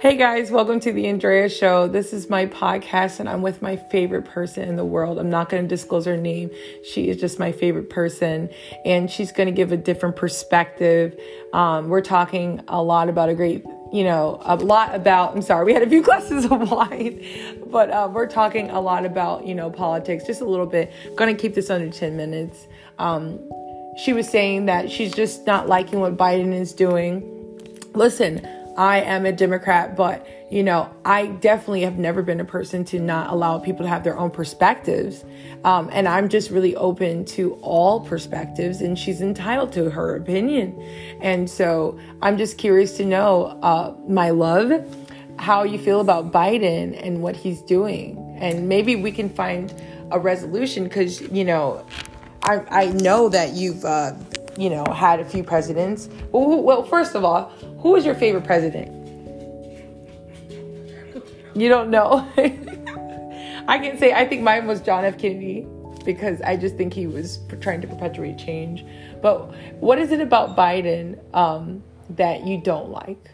Hey guys, welcome to the Andrea Show. This is my podcast, and I'm with my favorite person in the world. I'm not going to disclose her name. She is just my favorite person, and she's going to give a different perspective. Um, we're talking a lot about a great, you know, a lot about. I'm sorry, we had a few glasses of wine, but uh, we're talking a lot about, you know, politics, just a little bit. going to keep this under 10 minutes. Um, she was saying that she's just not liking what Biden is doing. Listen, I am a Democrat, but you know, I definitely have never been a person to not allow people to have their own perspectives. Um, and I'm just really open to all perspectives, and she's entitled to her opinion. And so I'm just curious to know, uh, my love, how you feel about Biden and what he's doing. And maybe we can find a resolution because, you know, I, I know that you've, uh, you know, had a few presidents. Well, well, first of all, who was your favorite president? You don't know. I can say I think mine was John F. Kennedy because I just think he was trying to perpetuate change. But what is it about Biden um, that you don't like?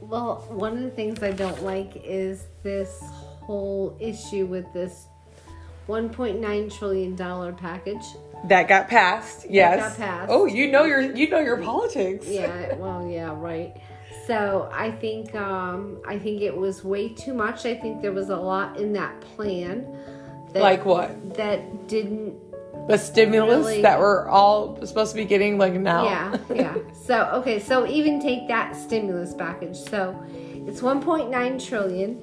Well, one of the things I don't like is this whole issue with this 1.9 trillion dollar package that got passed. Yes. got passed. Oh, you know your you know your politics. yeah, well, yeah, right. So I think um, I think it was way too much. I think there was a lot in that plan. That, like what? That didn't. The stimulus really, that we're all supposed to be getting like now. Yeah, yeah. so okay, so even take that stimulus package. So it's 1.9 trillion,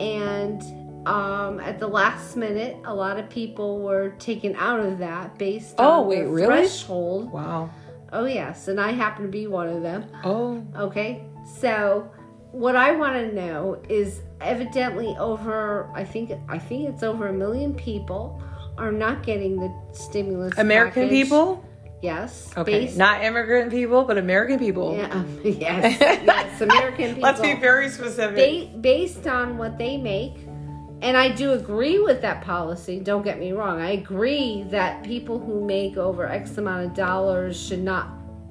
and um, at the last minute, a lot of people were taken out of that based oh, on wait, the really? threshold. Wow. Oh yes, and I happen to be one of them. Oh. Okay. So what I want to know is evidently over I think I think it's over a million people are not getting the stimulus American package. people? Yes. Okay. Based, not immigrant people, but American people. Yeah. yes. yes. American people. Let's be very specific. Ba- based on what they make and I do agree with that policy. Don't get me wrong. I agree that people who make over X amount of dollars should not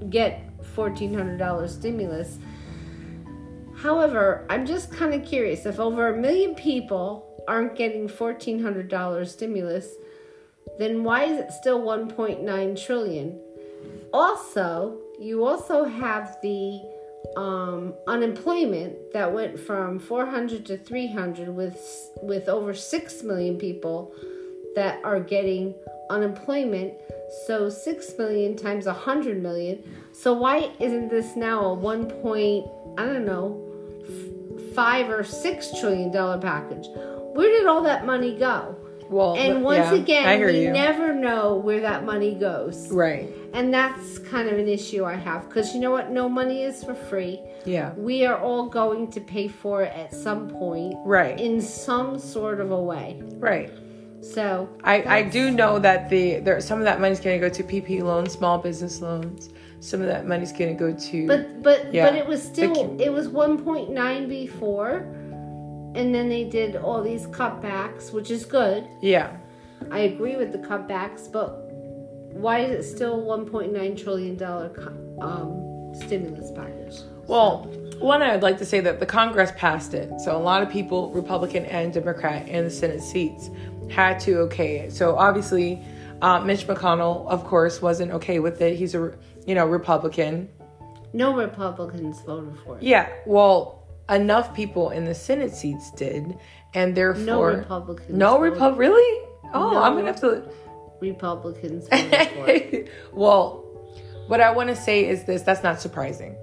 get $1,400 stimulus. However, I'm just kind of curious if over a million people aren't getting $1,400 stimulus, then why is it still 1.9 trillion? Also, you also have the um, unemployment that went from 400 to 300 with with over 6 million people that are getting unemployment so 6 million times 100 million so why isn't this now a 1 point i don't know 5 or 6 trillion dollar package where did all that money go well, and once yeah, again, we you. never know where that money goes. Right. And that's kind of an issue I have because you know what? No money is for free. Yeah. We are all going to pay for it at some point. Right. In some sort of a way. Right. So I, I do know that the there some of that money's going to go to PP loans, small business loans. Some of that money's going to go to. But but yeah, but it was still the, it was 1.9 before and then they did all these cutbacks, which is good. Yeah. I agree with the cutbacks, but why is it still 1.9 trillion dollar um, stimulus package? Well, one, I'd like to say that the Congress passed it, so a lot of people, Republican and Democrat, in the Senate seats had to okay it. So obviously, uh, Mitch McConnell, of course, wasn't okay with it. He's a you know Republican. No Republicans voted for it. Yeah, well, enough people in the Senate seats did, and therefore no Republicans. No Republic. Really? Oh, no I'm gonna have to. Republicans. well, what I want to say is this: that's not surprising,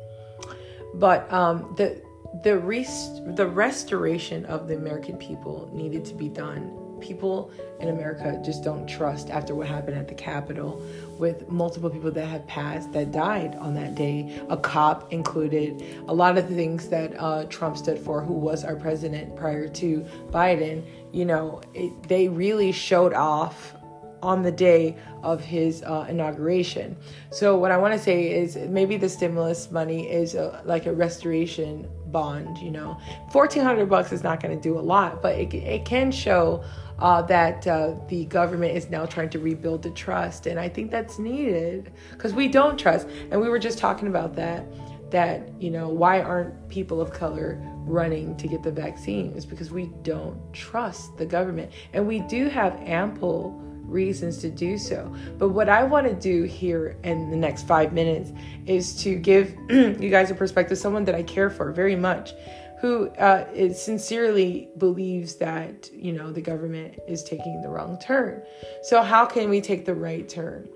but um, the the rest, the restoration of the American people needed to be done people in America just don't trust after what happened at the Capitol with multiple people that have passed that died on that day, a cop included. A lot of the things that uh, Trump stood for, who was our president prior to Biden, you know, it, they really showed off on the day of his uh, inauguration. So what I want to say is maybe the stimulus money is a, like a restoration bond. You know, fourteen hundred bucks is not going to do a lot, but it it can show uh, that uh, the government is now trying to rebuild the trust. And I think that's needed because we don't trust. And we were just talking about that that you know why aren't people of color running to get the vaccine because we don't trust the government and we do have ample reasons to do so. But what i want to do here in the next five minutes is to give you guys a perspective someone that i care for very much who uh, sincerely believes that you know the government is taking the wrong turn. So how can we take the right turn?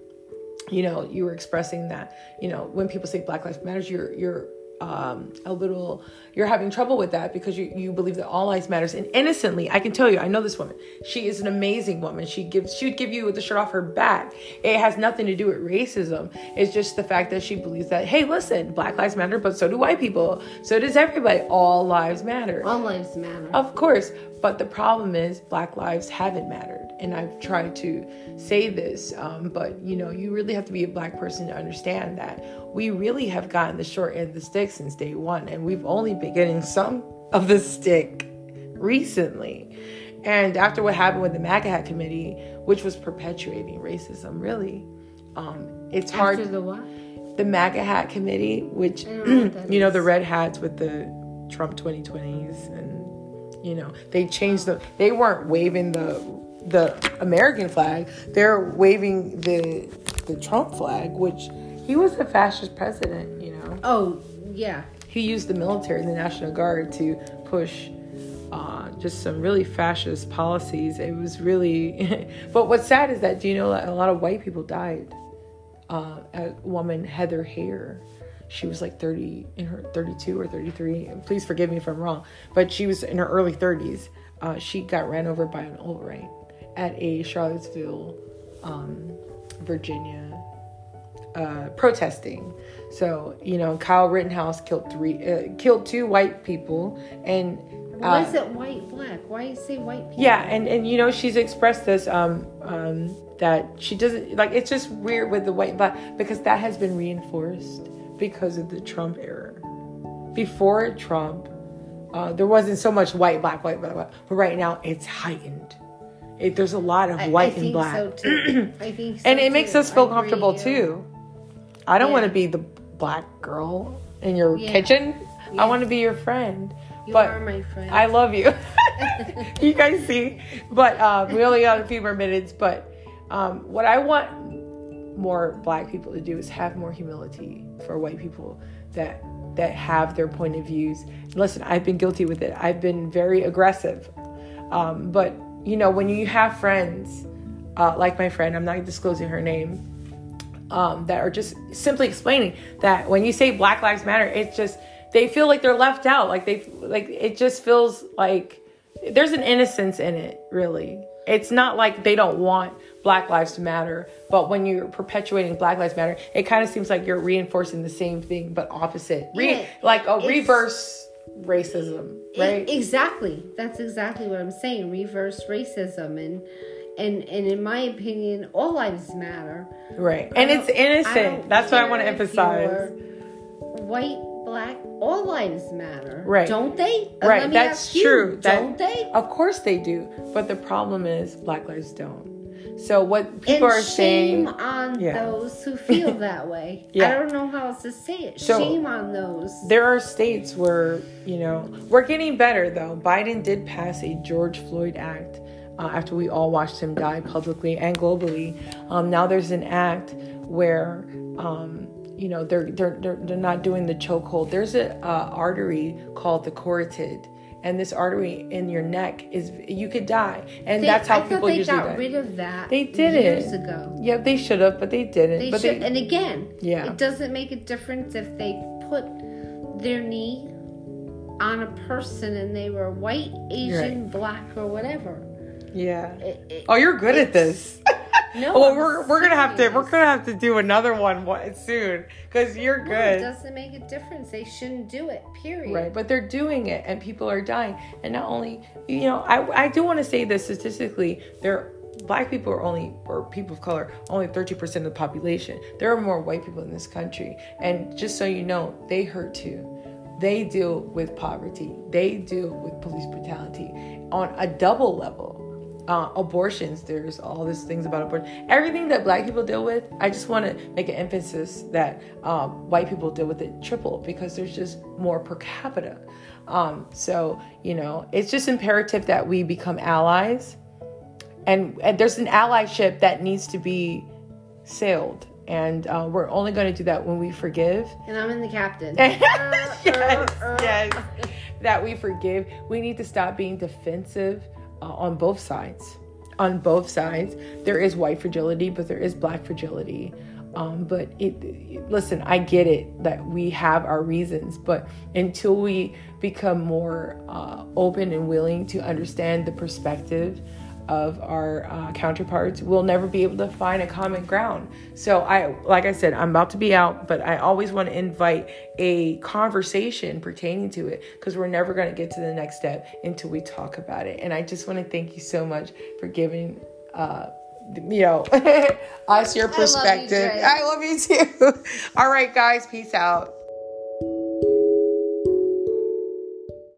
You know you were expressing that you know when people say black lives matters you're you're um, a little you're having trouble with that because you, you believe that all lives matters. And innocently i can tell you i know this woman. She is an amazing woman. She gives she would give you the shirt off her back. It has nothing to do with racism. It's just the fact that she believes that hey listen black lives matter but so do white people. So does everybody. All lives matter. All lives matter. Of course but the problem is black lives haven't mattered. And i've tried to say this um, but you know you really have to be a black person to understand that we really have gotten the short end of the stick since day one. And we've only been getting some of the stick recently. And after what happened with the MAGA hat committee which was perpetuating racism really um, it's hard after the what? The MAGA hat committee which know you know the red hats with the Trump 2020s and you know they changed the they weren't waving the the American flag. They're waving the the Trump flag, which he was a fascist president, you know. Oh, yeah. He used the military, the National Guard, to push uh, just some really fascist policies. It was really, but what's sad is that do you know that a lot of white people died? Uh, a woman, Heather Heyer, she was like 30 in her 32 or 33. Please forgive me if I'm wrong, but she was in her early 30s. Uh, she got ran over by an alt-right at a Charlottesville, um, Virginia uh, protesting. So you know, Kyle Rittenhouse killed three, uh, killed two white people, and why is it white black? Why you say white people? Yeah, and and you know she's expressed this um um that she doesn't like. It's just weird with the white black because that has been reinforced because of the Trump era. Before Trump, uh, there wasn't so much white black white black, but right now it's heightened. It, there's a lot of white I, I and black. So too. I think so and it too. makes us feel comfortable too. I don't Yeah. want to be the black girl in your Yeah. kitchen. Yeah. I want to be your friend. You but are my friend. I love you. you guys see, but um, we only got a few more minutes. But um, what I want more black people to do is have more humility for white people that that have their point of views. Listen, I've been guilty with it. I've been very aggressive. Um, but you know, when you have friends uh, like my friend, I'm not disclosing her name, um, that are just simply explaining that when you say Black Lives Matter, it's just they feel like they're left out. Like they like it just feels like there's an innocence in it. Really, it's not like they don't want Black Lives matter, but when you're perpetuating Black Lives Matter, it kind of seems like you're reinforcing the same thing but opposite. Re- Yeah, like a reverse racism, right? Exactly. That's exactly what I'm saying. Reverse racism and and and in my opinion, all lives matter. right. And it's innocent. That's what I want to emphasize. White, black, all lives matter. Right. Don't they? Right, let me that's you, true. That- don't they? Of course they do, but the problem is black lives don't. So what people and are saying, shame on Yeah. those who feel that way. Yeah. I don't know how else to say it. So- shame on those. there are states where you know we're getting better though. Biden did pass a George Floyd Act uh, after we all watched him die publicly and globally. Um, now there's an act where. Um, you know they're, they're they're they're not doing the chokehold. There's a uh, artery called the carotid, and this artery in your neck is you could die, and They- that's how I thought people they usually got die. rid of that. They did years it. ago. Yeah, they should have, but they didn't. They but should. they, and again, Yeah. it doesn't make a difference if they put their knee on a person and they were white, Asian, black, or whatever. yeah. It- it- Oh, you're good at this. no, well, we're we're gonna have to we're gonna have to do another one soon because you're No, it good. doesn't make a difference. They shouldn't do it. Period. Right, but they're doing it, and people are dying. And not only, you know, I I do want to say this statistically, there black people are only or people of color only 30% of the population. There are more white people in this country, and just so you know, they hurt too. They deal with poverty. They deal with police brutality on a double level. Uh, abortions. There's all these things about abortion. Everything that black people deal with, I just want to make an emphasis that um, white people deal with it triple because there's just more per capita. Um, so, you know, it's just imperative that we become allies. And, and there's an allyship that needs to be sailed. And uh, we're only going to do that when we forgive. And I'm in the captain. yes, yes. That we forgive. We need to stop being defensive uh, on both sides. On both sides, there is white fragility, but there is black fragility. Um, but it, it, listen, I get it that we have our reasons, but until we become more uh, open and willing to understand the perspective of our uh, counterparts, we'll never be able to find a common ground. So I, like I said, I'm about to be out, but I always want to invite a conversation pertaining to it because we're never going to get to the next step until we talk about it. And I just want to thank you so much for giving. Uh, you know, us your perspective. I love you, I love you too. All right, guys, peace out.